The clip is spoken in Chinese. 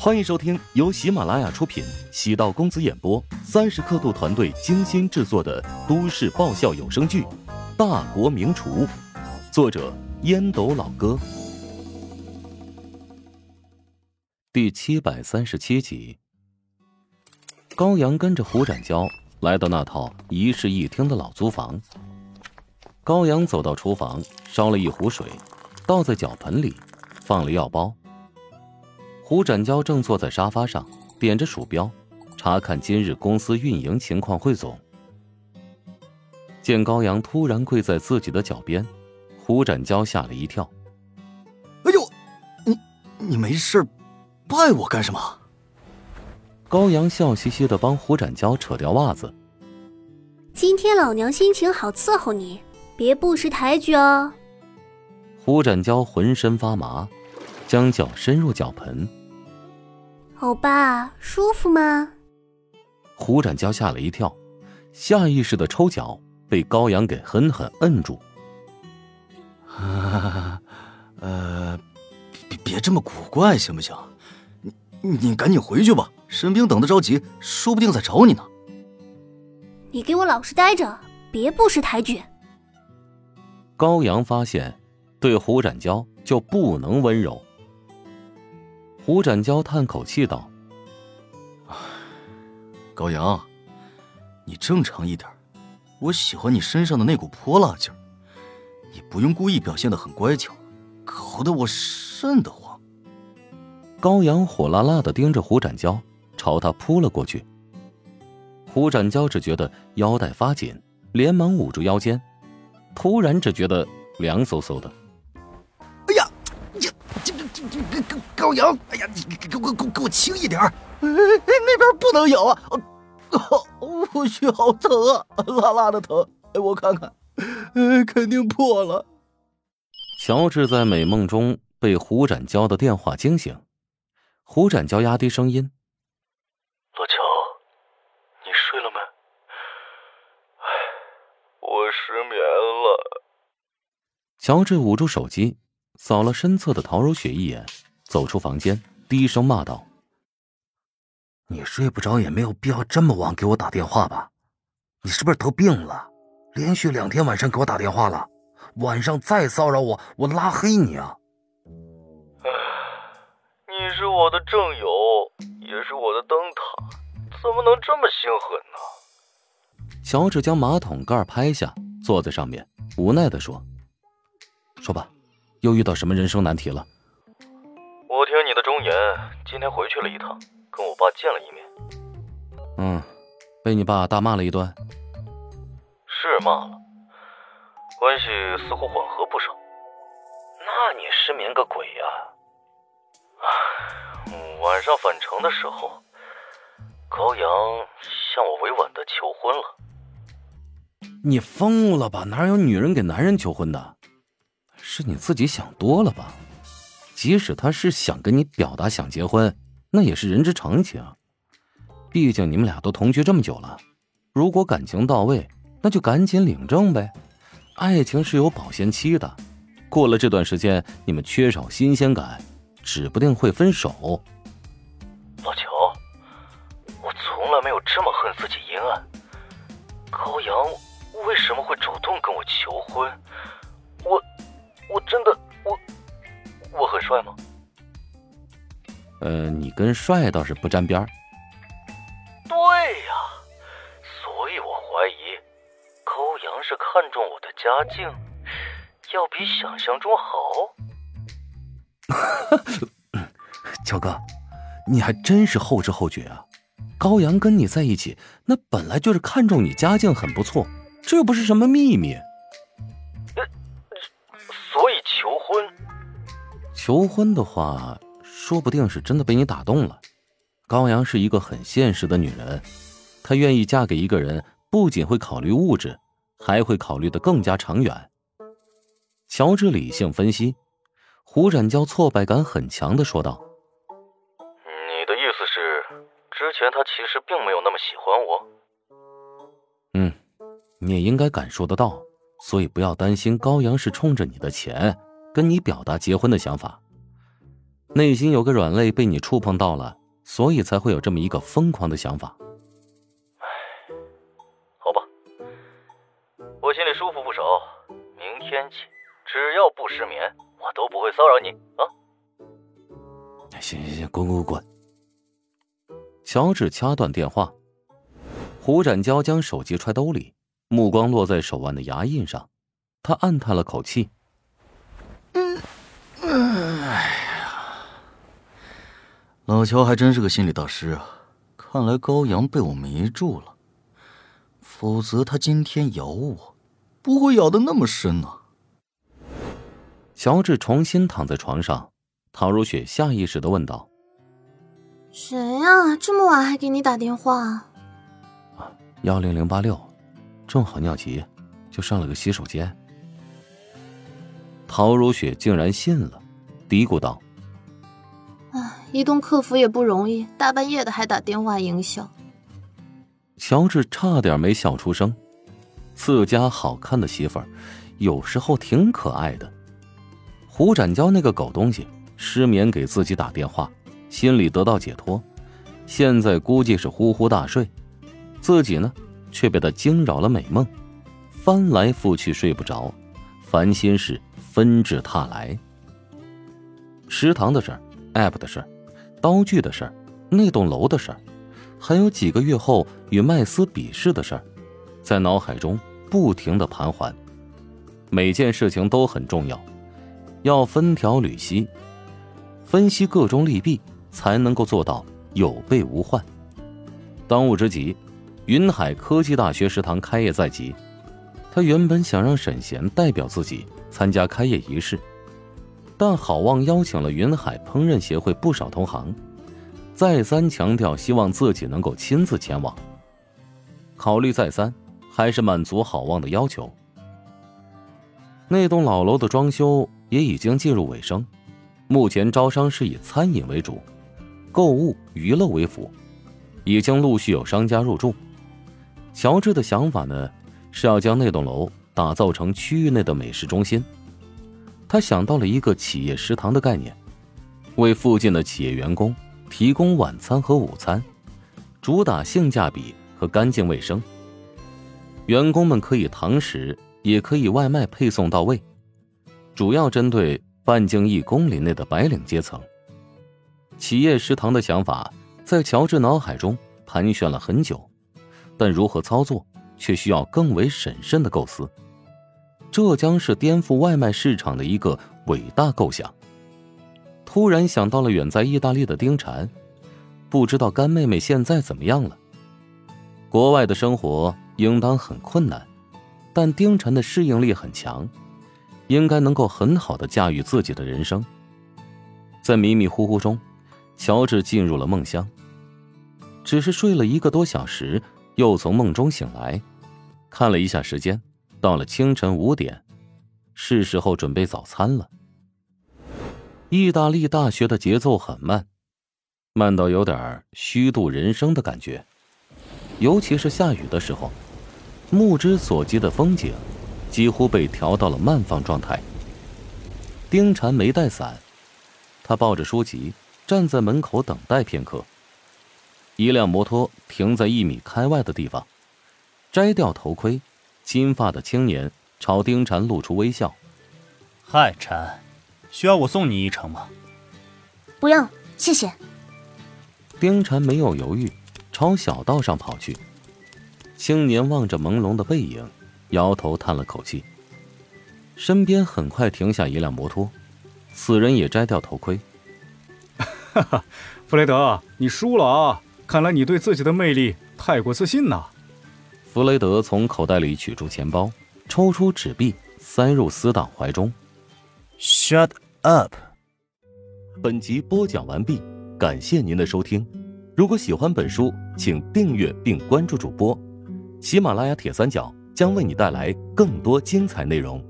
欢迎收听由喜马拉雅出品、喜道公子演播、三十刻度团队精心制作的都市爆笑有声剧《大国名厨》，作者烟斗老哥，第七百三十七集。高阳跟着胡展娇来到那套一室一厅的老租房。高阳走到厨房，烧了一壶水，倒在脚盆里，放了药包。胡展娇正坐在沙发上，点着鼠标，查看今日公司运营情况汇总。见高阳突然跪在自己的脚边，胡展娇吓了一跳。“哎呦，你你没事，拜我干什么？”高阳笑嘻嘻的帮胡展娇扯掉袜子。今天老娘心情好，伺候你，别不识抬举哦。胡展娇浑身发麻，将脚伸入脚盆。欧巴，舒服吗？胡展娇吓了一跳，下意识的抽脚，被高阳给狠狠摁住。啊，呃，别别这么古怪，行不行？你你赶紧回去吧，神兵等的着急，说不定在找你呢。你给我老实待着，别不识抬举。高阳发现，对胡展娇就不能温柔。胡展娇叹口气道：“高阳，你正常一点。我喜欢你身上的那股泼辣劲儿。你不用故意表现的很乖巧，搞得我瘆得慌。”高阳火辣辣的盯着胡展娇，朝他扑了过去。胡展娇只觉得腰带发紧，连忙捂住腰间，突然只觉得凉飕飕的。高阳，哎呀，你给我给给给我轻一点儿！哎那边不能咬啊！哦我去，好疼啊，辣辣的疼！哎，我看看，哎肯定破了。乔治在美梦中被胡展娇的电话惊醒，胡展娇压低声音：“老乔，你睡了没？哎，我失眠了。”乔治捂住手机，扫了身侧的陶如雪一眼。走出房间，低声骂道：“你睡不着也没有必要这么晚给我打电话吧？你是不是得病了？连续两天晚上给我打电话了，晚上再骚扰我，我拉黑你啊！”唉，你是我的正友，也是我的灯塔，怎么能这么心狠呢？乔治将马桶盖拍下，坐在上面，无奈的说：“说吧，又遇到什么人生难题了？”今天回去了一趟，跟我爸见了一面。嗯，被你爸大骂了一顿。是骂了，关系似乎缓和不少。那你失眠个鬼呀！晚上返程的时候，高阳向我委婉的求婚了。你疯了吧？哪有女人给男人求婚的？是你自己想多了吧？即使他是想跟你表达想结婚，那也是人之常情。毕竟你们俩都同居这么久了，如果感情到位，那就赶紧领证呗。爱情是有保鲜期的，过了这段时间，你们缺少新鲜感，指不定会分手。老乔，我从来没有这么恨自己阴暗。高阳为什么会主动跟我求婚？我，我真的。我很帅吗？呃，你跟帅倒是不沾边儿。对呀，所以我怀疑高阳是看中我的家境，要比想象中好。乔哥，你还真是后知后觉啊！高阳跟你在一起，那本来就是看中你家境很不错，这又不是什么秘密。求婚的话，说不定是真的被你打动了。高阳是一个很现实的女人，她愿意嫁给一个人，不仅会考虑物质，还会考虑的更加长远。乔治理性分析，胡展娇挫败感很强的说道：“你的意思是，之前他其实并没有那么喜欢我？嗯，你也应该感受得到，所以不要担心高阳是冲着你的钱。”跟你表达结婚的想法，内心有个软肋被你触碰到了，所以才会有这么一个疯狂的想法。唉，好吧，我心里舒服不少。明天起，只要不失眠，我都不会骚扰你啊。行行行，滚滚滚！乔治掐断电话，胡展娇将手机揣兜里，目光落在手腕的牙印上，他暗叹了口气。嗯，哎呀，老乔还真是个心理大师啊！看来高阳被我迷住了，否则他今天咬我，不会咬的那么深呢。乔治重新躺在床上，陶如雪下意识的问道。谁呀？这么晚还给你打电话？啊，幺零零八六，正好尿急，就上了个洗手间。陶如雪竟然信了，嘀咕道：“哎，移动客服也不容易，大半夜的还打电话营销。”乔治差点没笑出声。自家好看的媳妇儿，有时候挺可爱的。胡展娇那个狗东西，失眠给自己打电话。心里得到解脱，现在估计是呼呼大睡，自己呢却被他惊扰了美梦，翻来覆去睡不着，烦心事纷至沓来。食堂的事儿，app 的事儿，刀具的事儿，那栋楼的事儿，还有几个月后与麦斯比试的事儿，在脑海中不停的盘桓。每件事情都很重要，要分条缕析，分析各种利弊。才能够做到有备无患。当务之急，云海科技大学食堂开业在即。他原本想让沈贤代表自己参加开业仪式，但郝望邀请了云海烹饪协会不少同行，再三强调希望自己能够亲自前往。考虑再三，还是满足郝望的要求。那栋老楼的装修也已经进入尾声，目前招商是以餐饮为主。购物娱乐为辅，已经陆续有商家入驻。乔治的想法呢，是要将那栋楼打造成区域内的美食中心。他想到了一个企业食堂的概念，为附近的企业员工提供晚餐和午餐，主打性价比和干净卫生。员工们可以堂食，也可以外卖配送到位，主要针对半径一公里内的白领阶层。企业食堂的想法在乔治脑海中盘旋了很久，但如何操作却需要更为审慎的构思。这将是颠覆外卖市场的一个伟大构想。突然想到了远在意大利的丁婵，不知道干妹妹现在怎么样了。国外的生活应当很困难，但丁婵的适应力很强，应该能够很好的驾驭自己的人生。在迷迷糊糊中。乔治进入了梦乡，只是睡了一个多小时，又从梦中醒来，看了一下时间，到了清晨五点，是时候准备早餐了。意大利大学的节奏很慢，慢到有点虚度人生的感觉，尤其是下雨的时候，目之所及的风景几乎被调到了慢放状态。丁禅没带伞，他抱着书籍。站在门口等待片刻。一辆摩托停在一米开外的地方，摘掉头盔，金发的青年朝丁禅露出微笑：“嗨，禅，需要我送你一程吗？”“不用，谢谢。”丁禅没有犹豫，朝小道上跑去。青年望着朦胧的背影，摇头叹了口气。身边很快停下一辆摩托，此人也摘掉头盔。哈哈，弗雷德，你输了啊！看来你对自己的魅力太过自信呐。弗雷德从口袋里取出钱包，抽出纸币，塞入死党怀中。Shut up！本集播讲完毕，感谢您的收听。如果喜欢本书，请订阅并关注主播。喜马拉雅铁三角将为你带来更多精彩内容。